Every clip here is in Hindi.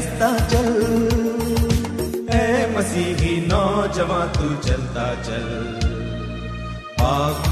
से अस्ता चल। ए मसीही नौजवान तू चलता चल। पाप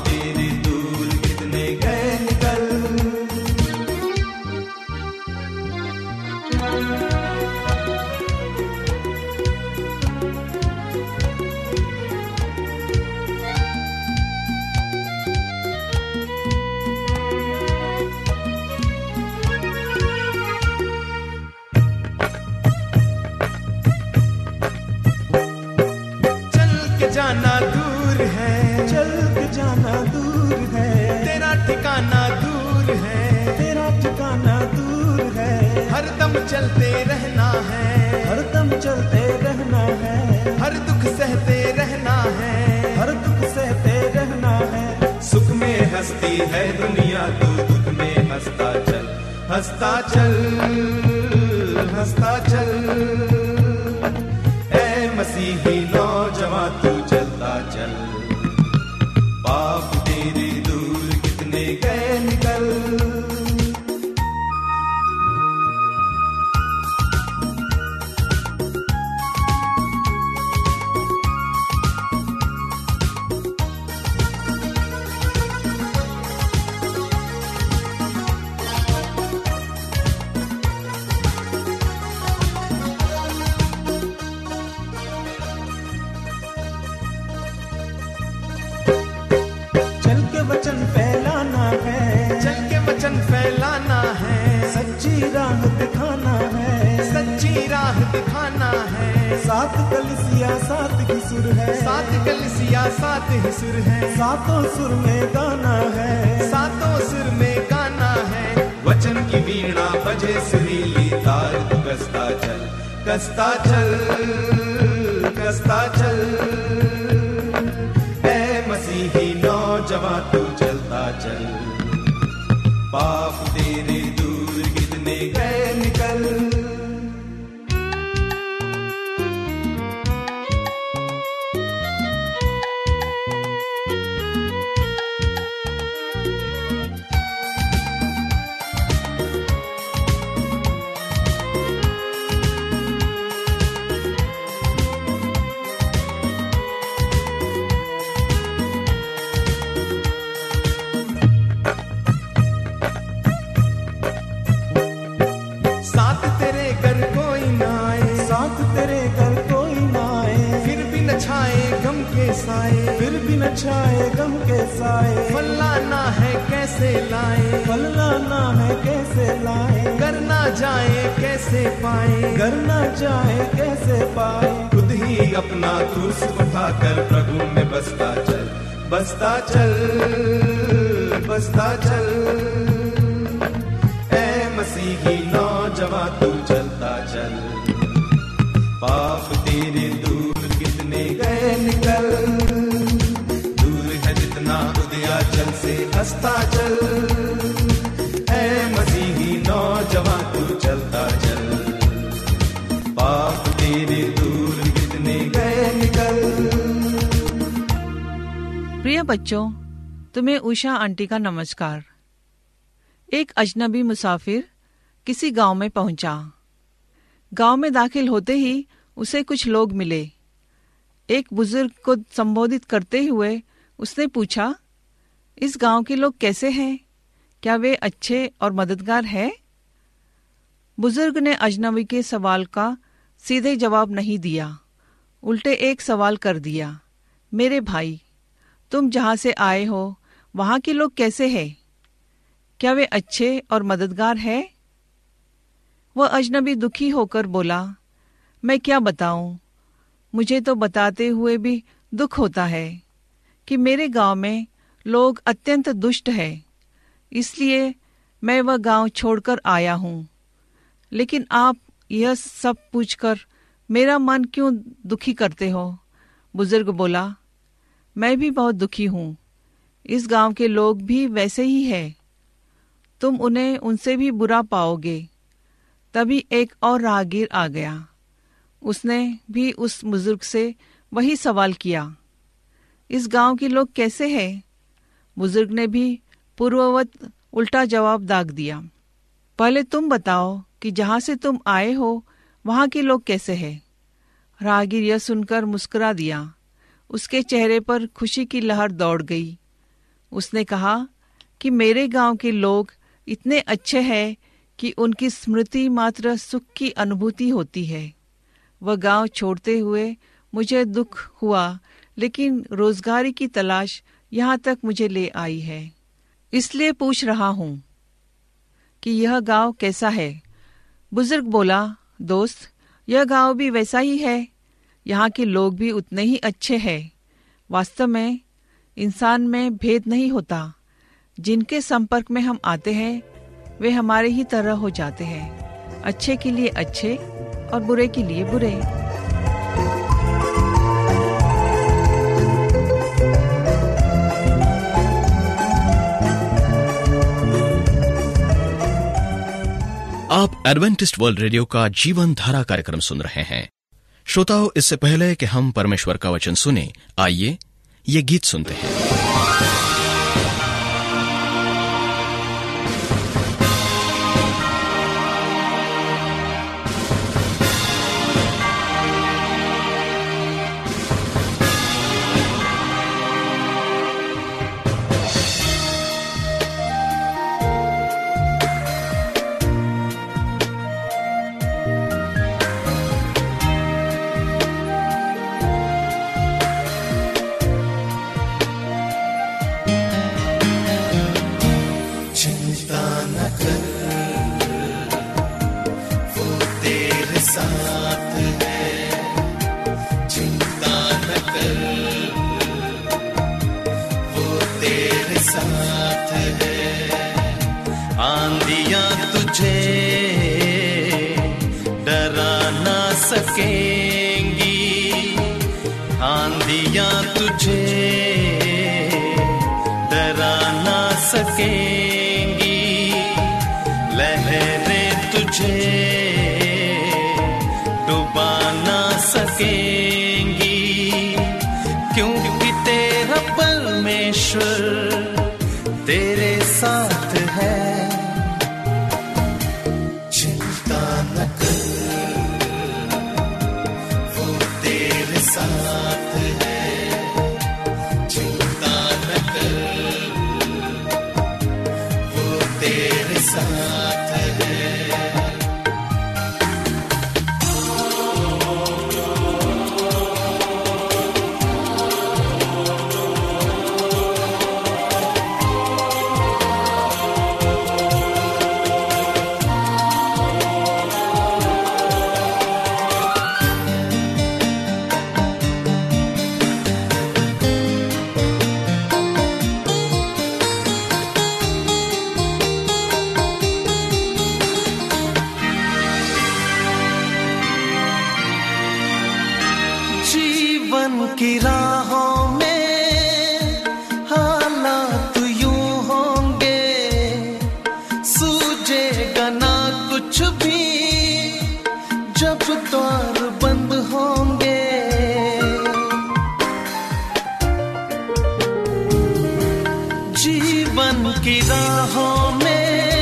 है दुनिया तू में हंसता चल हंसता चल सात कलिसिया सात ही सुर है। सात कलिसिया सात ही सुर है। सातों सुर में गाना है। सातों सुर में गाना है। वचन की वीणा बजे सुरीली तार तू कसता चल कसता चल कसता चल। ए मसीही नौजवान तू चलता चल। पाप जाए, कैसे पाए? खुद ही अपना क्रूस उठाकर प्रभु में बसता चल बसता चल बसता चल। ए मसीही नौजवान, तू चलता चल। पाप तेरे दूर कितने गए निकल। दूर है जितना उदया चल से हंसता चल। बच्चों, तुम्हें उषा आंटी का नमस्कार। एक अजनबी मुसाफिर किसी गाँव में पहुँचा। गाँव में दाखिल होते ही उसे कुछ लोग मिले। एक बुज़ुर्ग को संबोधित करते हुए उसने पूछा, इस गाँव के लोग कैसे हैं? क्या वे अच्छे और मददगार हैं? बुज़ुर्ग ने अजनबी के सवाल का सीधे जवाब नहीं दिया। उल्टे एक सवाल कर दिया, मेरे भाई तुम जहाँ से आए हो, वहाँ के लोग कैसे हैं? क्या वे अच्छे और मददगार हैं? वह अजनबी दुखी होकर बोला, मैं क्या बताऊँ? मुझे तो बताते हुए भी दुख होता है कि मेरे गाँव में लोग अत्यंत दुष्ट है, इसलिए मैं वह गाँव छोड़कर आया हूँ। लेकिन आप यह सब पूछकर मेरा मन क्यों दुखी करते हो? बुज़ुर्ग बोला मैं भी बहुत दुखी हूँ। इस गाँव के लोग भी वैसे ही है। तुम उन्हें, उनसे भी बुरा पाओगे। तभी एक और राहगीर आ गया। उसने भी उस बुज़ुर्ग से वही सवाल किया, इस गाँव के लोग कैसे हैं? बुज़ुर्ग ने भी पूर्ववत उल्टा जवाब दाग दिया, पहले तुम बताओ कि जहाँ से तुम आए हो, वहाँ के लोग कैसे हैं? राहगीर यह सुनकर मुस्कुरा दिया उसके चेहरे पर खुशी की लहर दौड़ गई। उसने कहा कि मेरे गाँव के लोग इतने अच्छे हैं कि उनकी स्मृति मात्र सुख की अनुभूति होती है। वह गाँव छोड़ते हुए मुझे दुख हुआ, लेकिन रोजगारी की तलाश यहाँ तक मुझे ले आई है। इसलिए पूछ रहा हूँ कि यह गाँव कैसा है? बुज़ुर्ग बोला, दोस्त, यह गाँव भी वैसा ही है। यहाँ के लोग भी उतने ही अच्छे हैं। वास्तव में इंसान में भेद नहीं होता। जिनके संपर्क में हम आते हैं, वे हमारे ही तरह हो जाते हैं। अच्छे के लिए अच्छे और बुरे के लिए बुरे। आप एडवेंटिस्ट वर्ल्ड रेडियो का जीवन धारा कार्यक्रम सुन रहे हैं। श्रोताओं इससे पहले कि हम परमेश्वर का वचन सुने आइए ये गीत सुनते हैं। साथ है। आंधिया तुझे डरा ना सकेंगी। आंधिया तुझे डरा ना सकेंगी। लहरें तुझे डुबा ना सकेंगी। क्योंकि तेरा परमेश्वर जीवन की राहों में।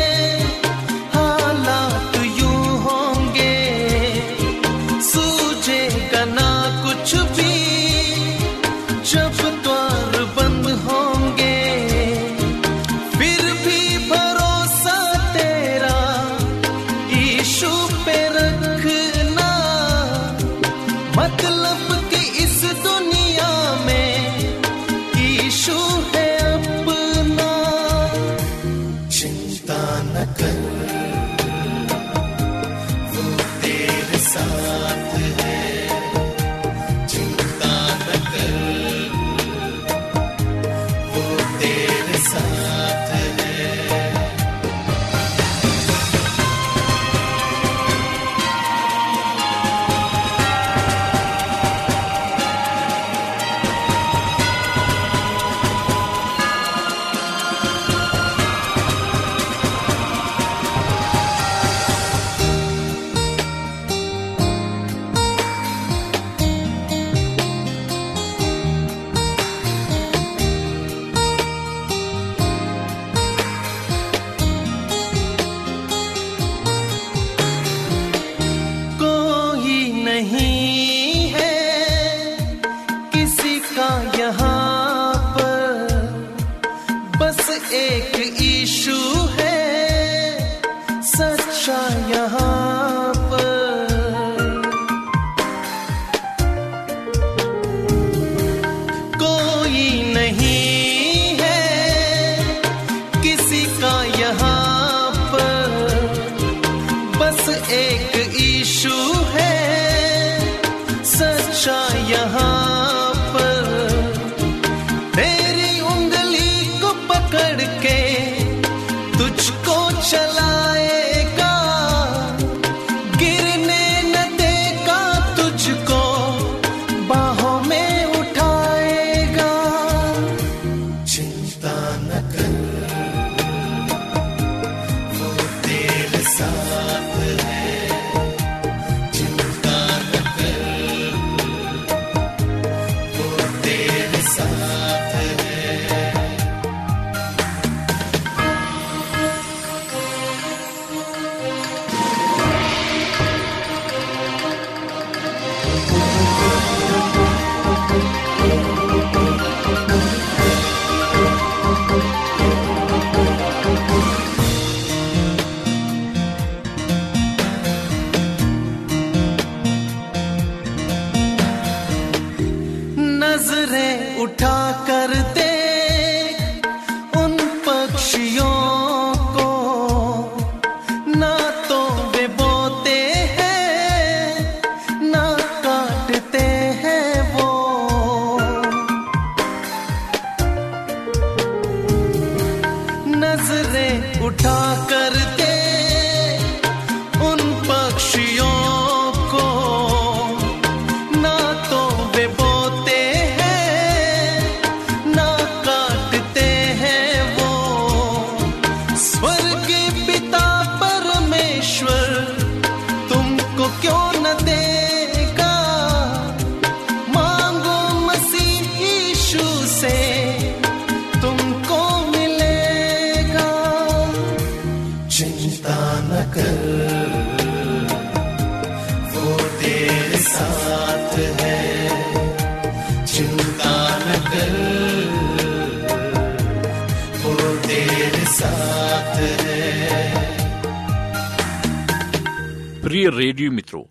प्रिय रेडियो मित्रों,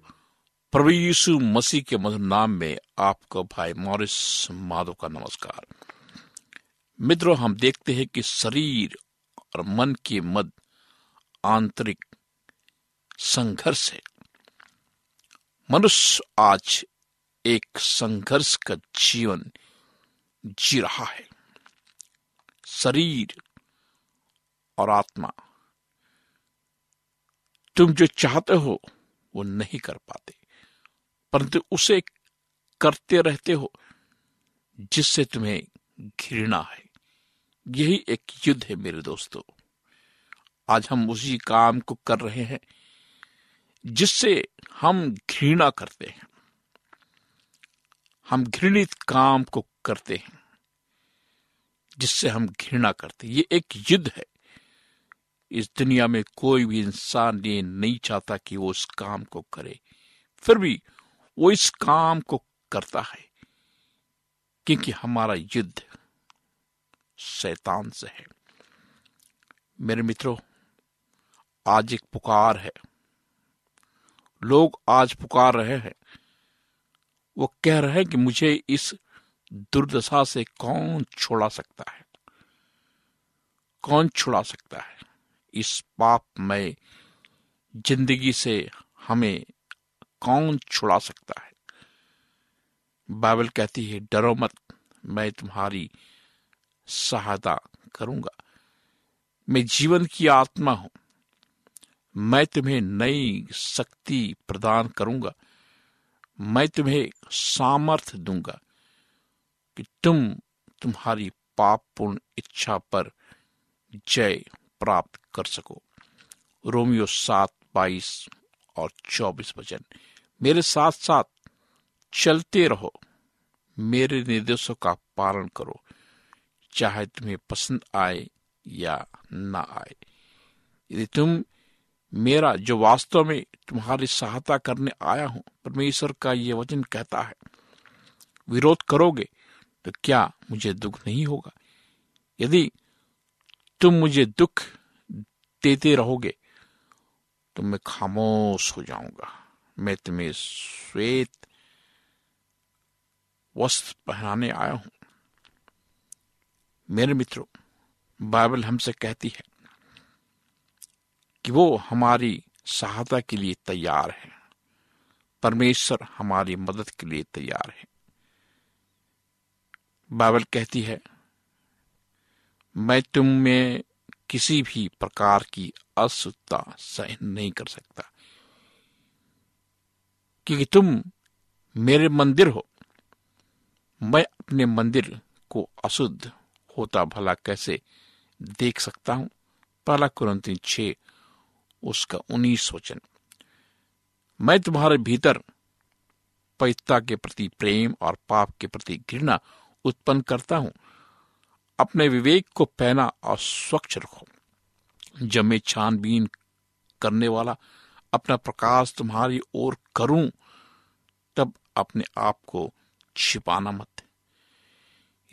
प्रभु यीशु मसीह के मधुर नाम में आपका भाई मॉरिस माधव का नमस्कार। मित्रों, हम देखते हैं कि शरीर और मन के मध्य आंतरिक संघर्ष है। मनुष्य आज एक संघर्ष का जीवन जी रहा है। शरीर और आत्मा, तुम जो चाहते हो वो नहीं कर पाते। परंतु उसे करते रहते हो, जिससे तुम्हें घृणा है। यही एक युद्ध है मेरे दोस्तों। आज हम उसी काम को कर रहे हैं, जिससे हम घृणा करते हैं। हम घृणित काम को करते हैं, जिससे हम घृणा करते हैं। ये एक युद्ध है। इस दुनिया में कोई भी इंसान ये नहीं चाहता कि वो उस काम को करे। फिर भी वो इस काम को करता है, क्योंकि हमारा युद्ध शैतान से है। मेरे मित्रों, आज एक पुकार है। लोग आज पुकार रहे हैं। वो कह रहे हैं कि मुझे इस दुर्दशा से कौन छुड़ा सकता है? कौन छुड़ा सकता है? इस पाप में ज़िंदगी से हमें कौन छुड़ा सकता है? बाइबल कहती है, डरो मत, मैं तुम्हारी सहायता करूँगा। मैं जीवन की आत्मा हूँ। मैं तुम्हें नई शक्ति प्रदान करूँगा। मैं तुम्हें सामर्थ्य दूँगा कि तुम तुम्हारी पापपूर्ण इच्छा पर जय प्राप्त कर सको। रोमियो सात, बाईस और चौबीस वचन। मेरे साथ साथ चलते रहो। मेरे निर्देशों का पालन करो। चाहे तुम्हें पसंद आए या ना आए। यदि तुम मेरा, जो वास्तव में तुम्हारी सहायता करने आया हूँ, परमेश्वर का ये वचन कहता है, विरोध करोगे तो क्या मुझे दुख नहीं होगा? यदि तुम मुझे दुख देते रहोगे तो मैं खामोश हो जाऊँगा। मैं तुम्हें श्वेत वस्त्र पहनाने आया हूँ। मेरे मित्रों, बाइबल हमसे कहती है कि वो हमारी सहायता के लिए तैयार है। परमेश्वर हमारी मदद के लिए तैयार है। बाइबल कहती है मैं तुम में किसी भी प्रकार की अशुद्धता सहन नहीं कर सकता। क्योंकि तुम मेरे मंदिर हो। मैं अपने मंदिर को अशुद्ध होता भला कैसे देख सकता हूँ? पहला कुरंती छ उसका उन्नीस वचन। मैं तुम्हारे भीतर पवित्रता के प्रति प्रेम और पाप के प्रति घृणा उत्पन्न करता हूँ। अपने विवेक को पहना और स्वच्छ रखो। जब मैं छानबीन करने वाला अपना प्रकाश तुम्हारी ओर करूँ, तब अपने आप को छिपाना मत।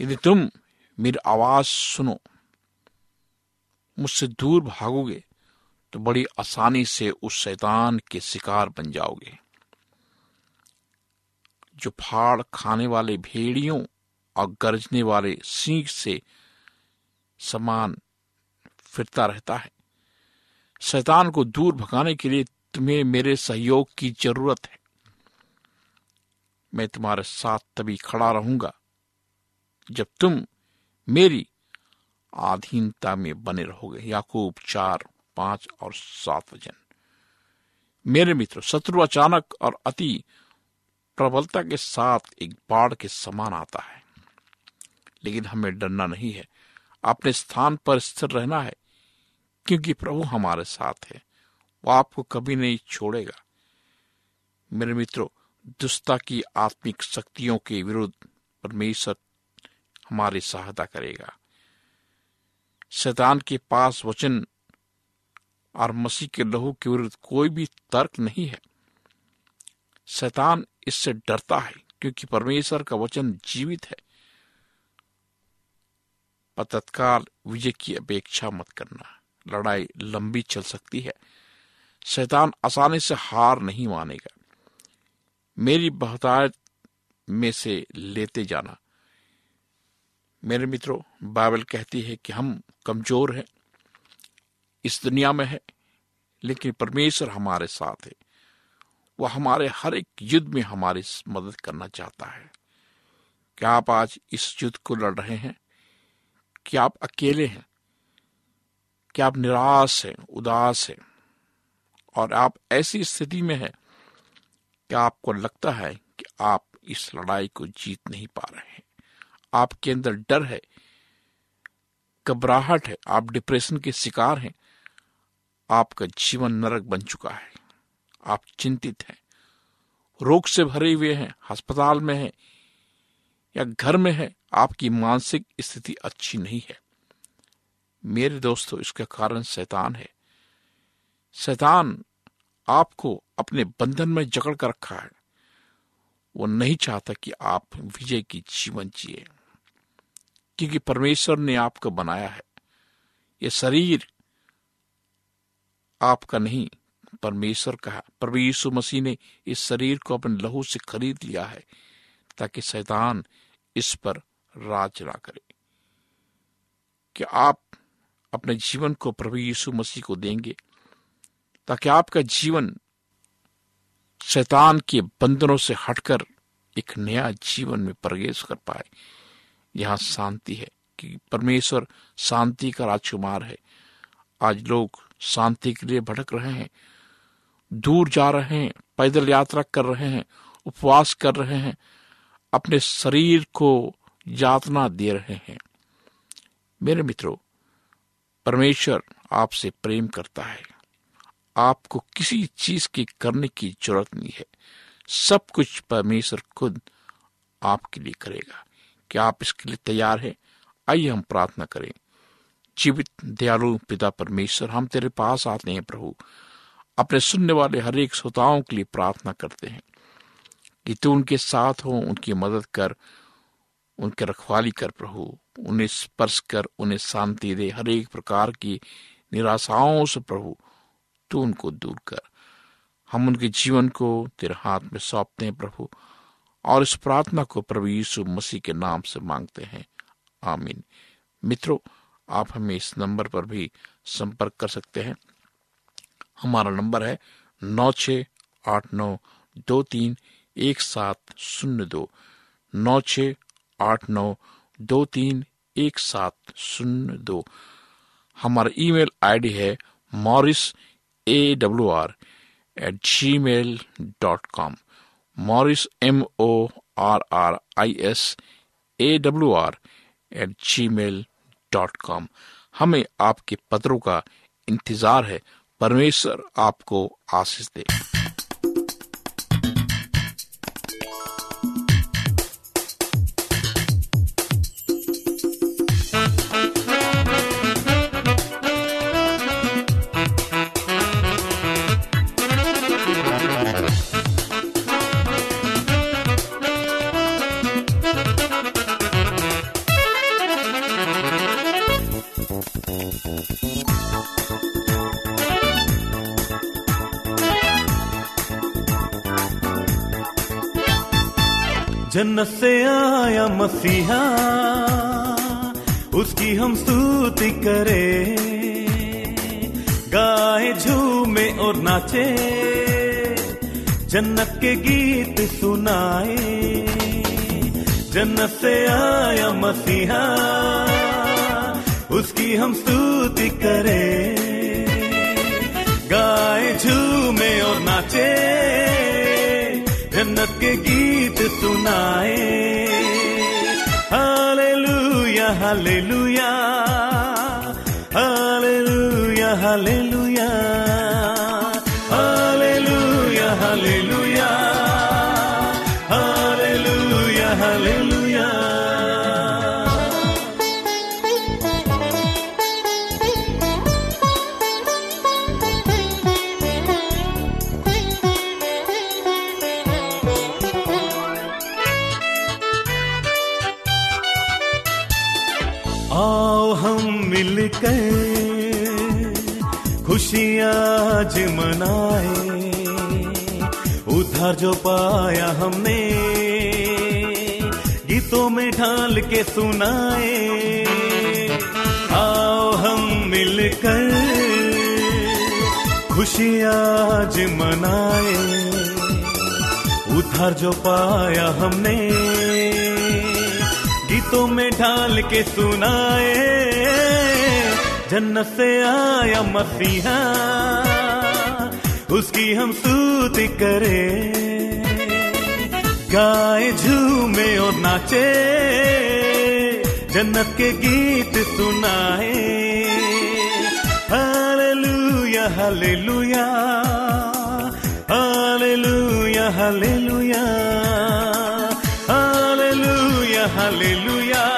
यदि तुम मेरी आवाज़ सुनो, मुझसे दूर भागोगे तो बड़ी आसानी से उस शैतान के शिकार बन जाओगे। जो फाड़ खाने वाले भेड़ियों और गरजने वाले सिंह से समान फिरता रहता है। शैतान को दूर भगाने के लिए तुम्हें मेरे सहयोग की ज़रूरत है। मैं तुम्हारे साथ तभी खड़ा रहूँगा जब तुम मेरी आधीनता में बने रहोगे। याकूब चार, पाँच और सात वज़न मेरे मित्र, शत्रु अचानक और अति प्रबलता के साथ एक बाढ़ के समान आता है। लेकिन हमें डरना नहीं है। अपने स्थान पर स्थिर रहना है, क्योंकि प्रभु हमारे साथ है। वो आपको कभी नहीं छोड़ेगा। मेरे मित्रों दुष्टा की आत्मिक शक्तियों के विरुद्ध परमेश्वर हमारी सहायता करेगा। शैतान के पास वचन और मसीह के लहू के विरुद्ध कोई भी तर्क नहीं है। शैतान इससे डरता है, क्योंकि परमेश्वर का वचन जीवित है। पर तत्काल विजय की अपेक्षा मत करना। लड़ाई लंबी चल सकती है। शैतान आसानी से हार नहीं मानेगा। मेरी बहुतायत में से लेते जाना। मेरे मित्रों, बाइबल कहती है कि हम कमज़ोर हैं। इस दुनिया में है, लेकिन परमेश्वर हमारे साथ है। वह हमारे हर एक युद्ध में हमारी मदद करना चाहता है। क्या आप आज इस युद्ध को लड़ रहे हैं? क्या आप अकेले हैं क्या आप निराश हैं, उदास हैं, और आप ऐसी स्थिति में हैं कि आपको लगता है कि आप इस लड़ाई को जीत नहीं पा रहे हैं। आपके अंदर डर है, घबराहट है, आप डिप्रेशन के शिकार हैं। आपका जीवन नरक बन चुका है, आप चिंतित हैं, रोग से भरे हुए हैं, अस्पताल में हैं या घर में है आपकी मानसिक स्थिति अच्छी नहीं है। मेरे दोस्तों, इसका कारण शैतान है। शैतान आपको अपने बंधन में जकड़ कर रखा है। वो नहीं चाहता कि आप विजय की जीवन जिए, क्योंकि परमेश्वर ने आपको बनाया है। ये शरीर आपका नहीं, परमेश्वर का है। प्रभु यीशु मसीह ने इस शरीर को अपने लहू से खरीद लिया है, ताकि शैतान इस पर राज ना करे कि आप अपने जीवन को प्रभु यीशु मसीह को देंगे, ताकि आपका जीवन शैतान के बंधनों से हटकर एक नया जीवन में प्रवेश कर पाए। यहाँ शांति है कि परमेश्वर शांति का राजकुमार है। आज लोग शांति के लिए भटक रहे हैं, दूर जा रहे हैं, पैदल यात्रा कर रहे हैं, उपवास कर रहे हैं, अपने शरीर को यातना दे रहे हैं। मेरे मित्रों, परमेश्वर आपसे प्रेम करता है। आपको किसी चीज़ की करने की ज़रूरत नहीं है। सब कुछ परमेश्वर खुद आपके लिए करेगा। क्या आप इसके लिए तैयार हैं? आइए हम प्रार्थना करें। जीवित, दयालु पिता परमेश्वर, हम तेरे पास आते हैं प्रभु। अपने सुनने वाले हर एक श्रोताओं के लिए प्रार्थना करते हैं कि तू उनके साथ हो, उनकी मदद कर उनके रखवाली कर प्रभु। उन्हें स्पर्श कर, उन्हें शांति दे, हर एक प्रकार की निराशाओं से प्रभु, तू उनको दूर कर। हम उनके जीवन को तेरे हाथ में सौंपते हैं प्रभु, और इस प्रार्थना को प्रभु यीशु मसीह के नाम से मांगते हैं। आमीन। मित्रों, आप हमें इस नंबर पर भी संपर्क कर सकते हैं। हमारा नंबर है नौ छ आठ नौ दो तीन एक सात शून्य दो। नौ छ आठ नौ दो तीन एक सात शून्य दो। हमारा ईमेल आईडी है Morris A W R at Gmail dot com. Morris M O R R I S A W R at Gmail dot com. हमें आपके पत्रों का इंतज़ार है। परमेश्वर आपको आशीष दे। जन्नत से आया मसीहा, उसकी हम स्तुति करें। गाए, झूमे और नाचे, जन्नत के गीत सुनाए। जन्नत से आया मसीहा, उसकी हम स्तुति करें। गाए, झूमे और नाचे गीत सुनाए। Hallelujah hallelujah. Hallelujah hallelujah. Hallelujah जो पाया हमने, गीतों में ढाल के सुनाए। आओ हम मिलकर खुशियाँ आज मनाए। उधार जो पाया हमने, गीतों में ढाल के सुनाए। जन्नत से आया मसीहा, उसकी हम स्तुति करें। गाए झूमे और नाचे जन्नत के गीत सुनाए। Hallelujah hallelujah hallelujah hallelujah hallelujah hallelujah.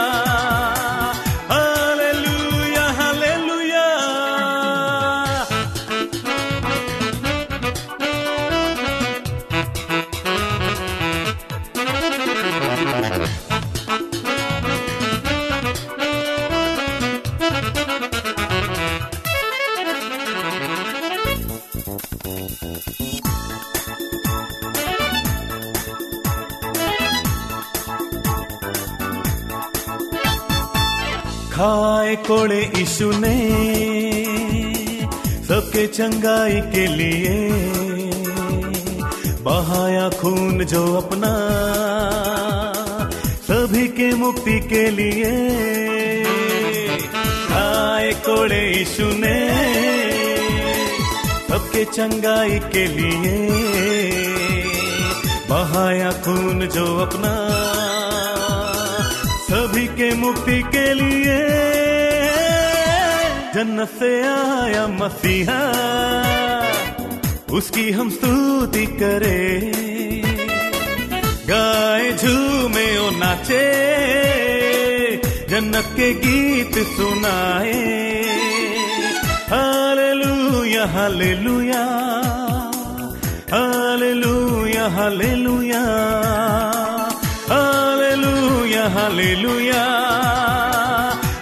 खाए कोड़े यीशु ने सबके चंगाई के लिए। बहाया खून जो अपना, सभी के मुक्ति के लिए। खाए कोड़े यीशु ने सबके चंगाई के लिए। बहाया खून जो अपना सभी के मुक्ति के लिए जन्नत से आया मसीहा। उसकी हम स्तुति करें। गाए, झूमे और नाचे, जन्नत के गीत सुनाए। Hallelujah hallelujah hallelujah hallelujah. Hallelujah hallelujah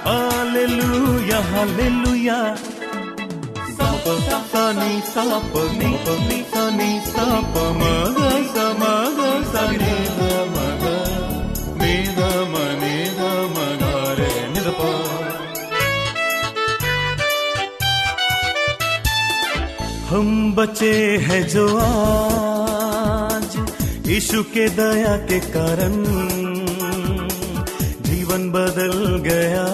hallelujah hallelujah सप सनी सप नि नि सनी सप मग सनि मग हम बचे हैं जो आज यीशु के दया के कारण बदल गया।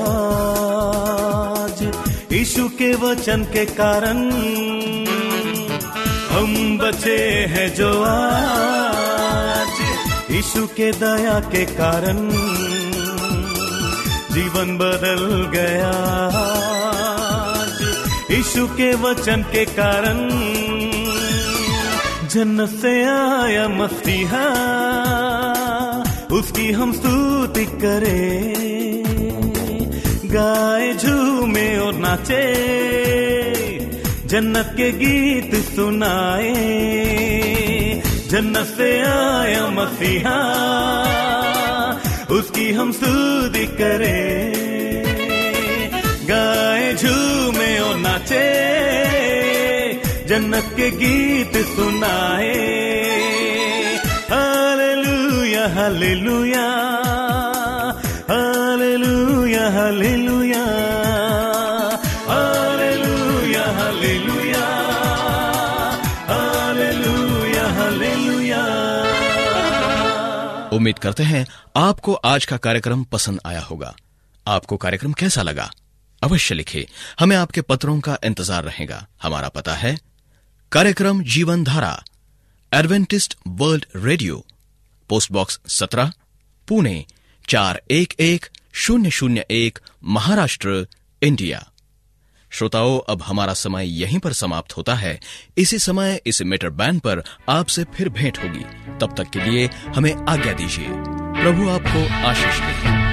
आज यीशु के वचन के कारण हम बचे हैं जो आज। यीशु के दया के कारण जीवन बदल गया। यीशु के वचन के कारण जन्नत से आया मसीहा। उसकी हम स्तुति करें। गाए, झूमे और नाचे, जन्नत के गीत सुनाए। जन्नत से आया मसीहा, उसकी हम स्तुति करें। गाए, झूमे और नाचे, जन्नत के गीत सुनाए। उम्मीद करते हैं आपको आज का कार्यक्रम पसंद आया होगा। आपको कार्यक्रम कैसा लगा? अवश्य लिखे। हमें आपके पत्रों का इंतज़ार रहेगा। हमारा पता है, कार्यक्रम Jeevan Dhara Adventist world radio post box सत्रह, पुणे चार एक एक शून्य शून्य एक, महाराष्ट्र, इंडिया। श्रोताओं, अब हमारा समय यहीं पर समाप्त होता है। इसी समय इस मीटर बैंड पर आपसे फिर भेंट होगी। तब तक के लिए हमें आज्ञा दीजिए। प्रभु आपको आशीष दे।